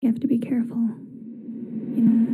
You have to be careful. You know.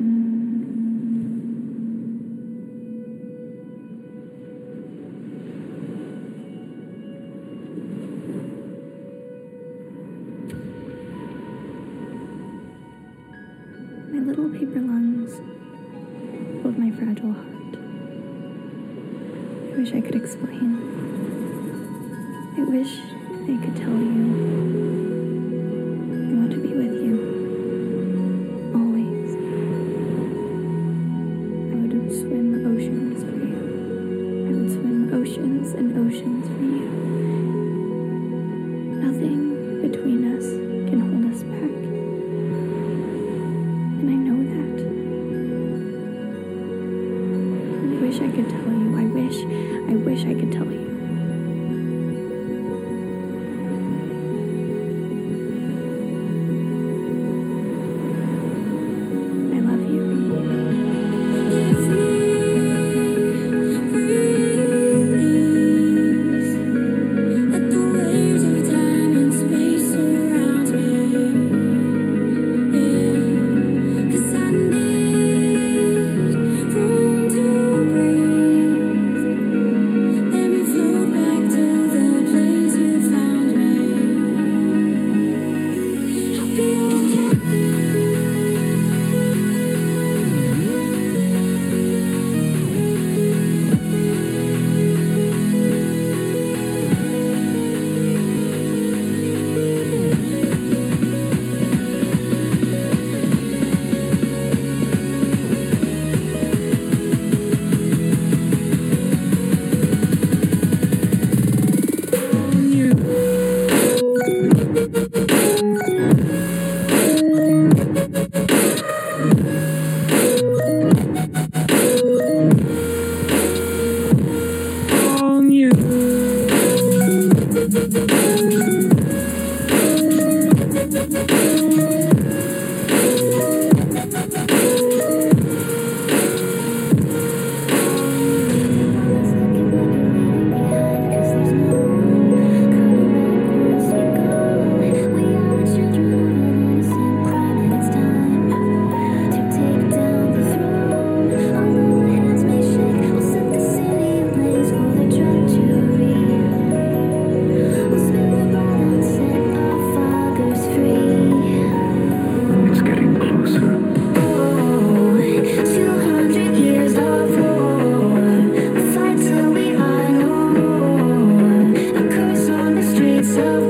so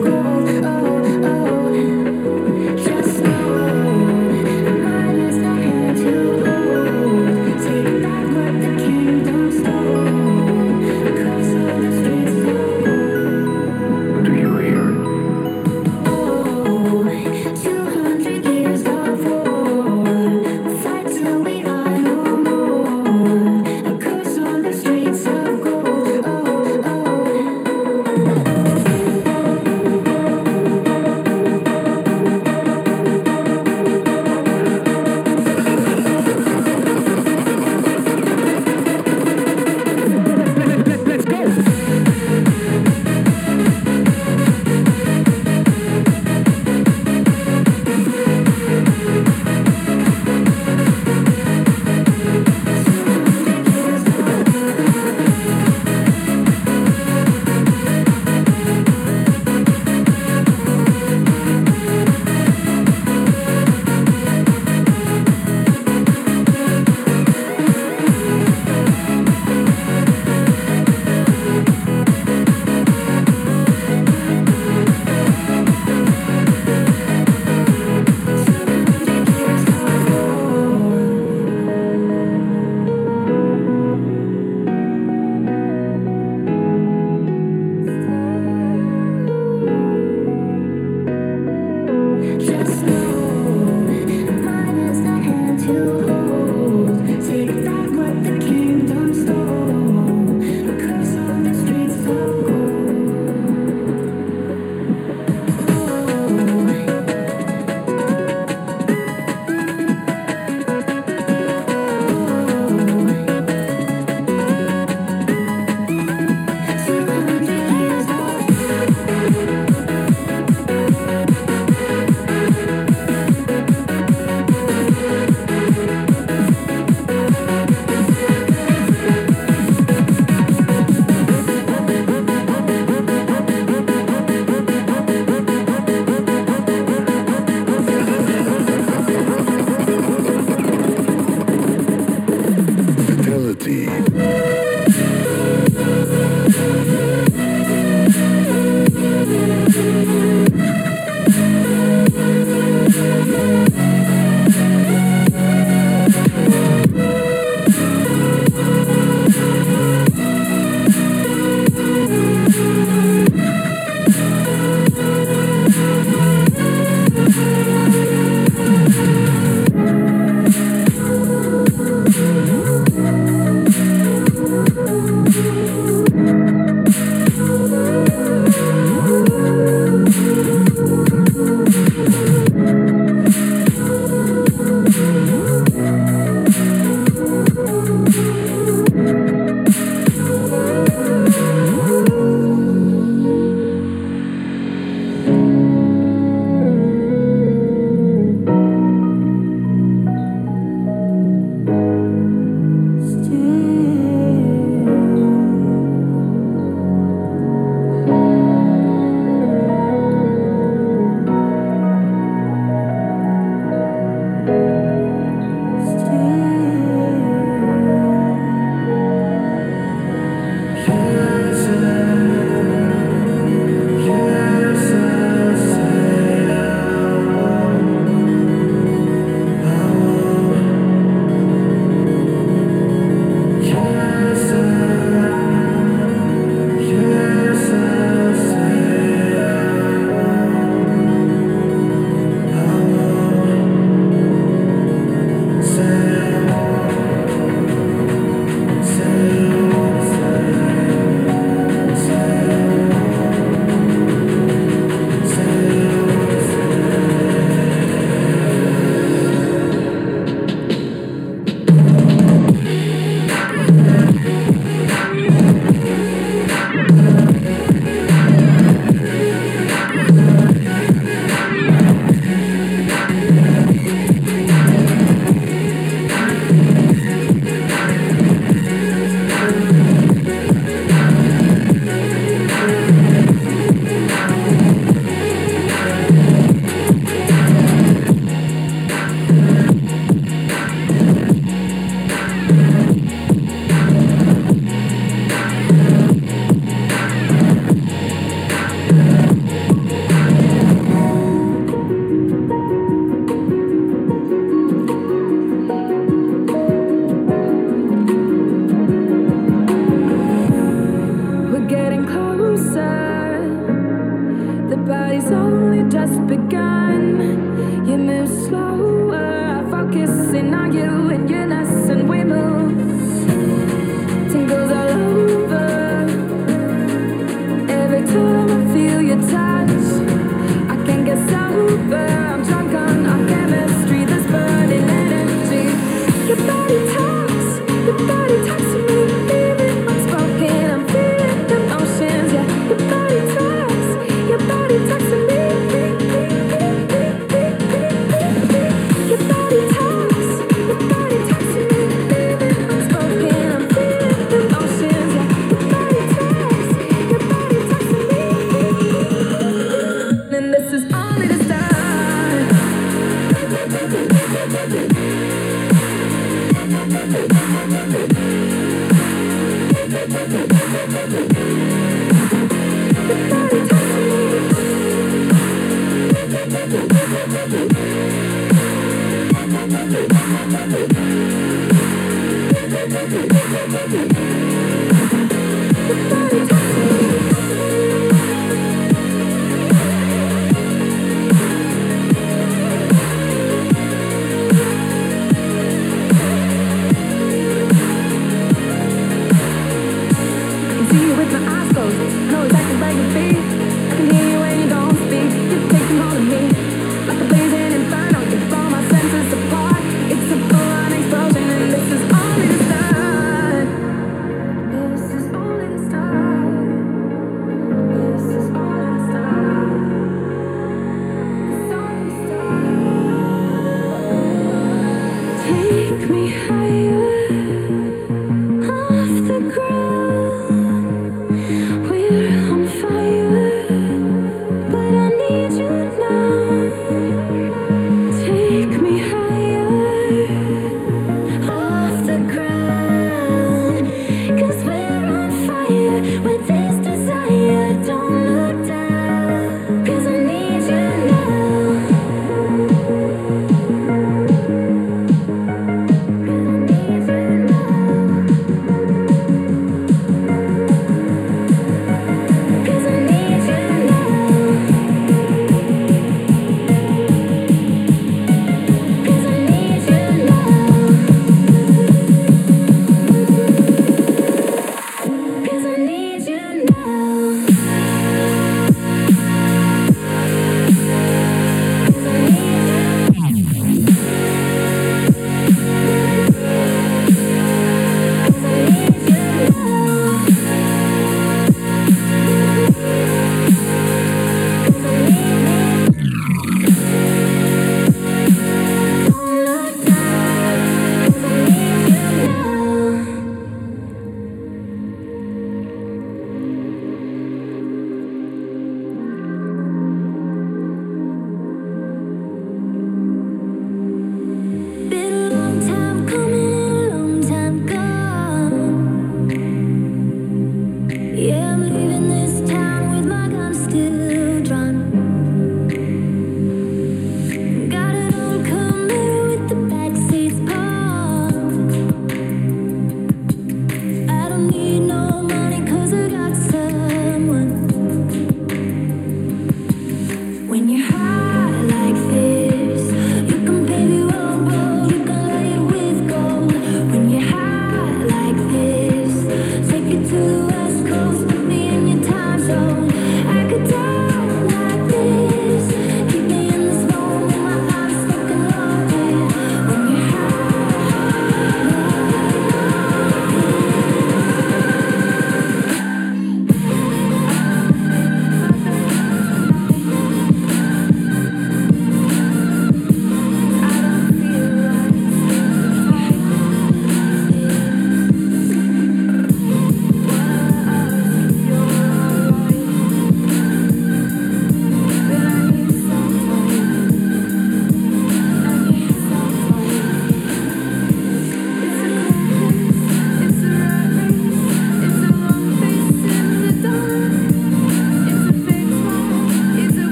me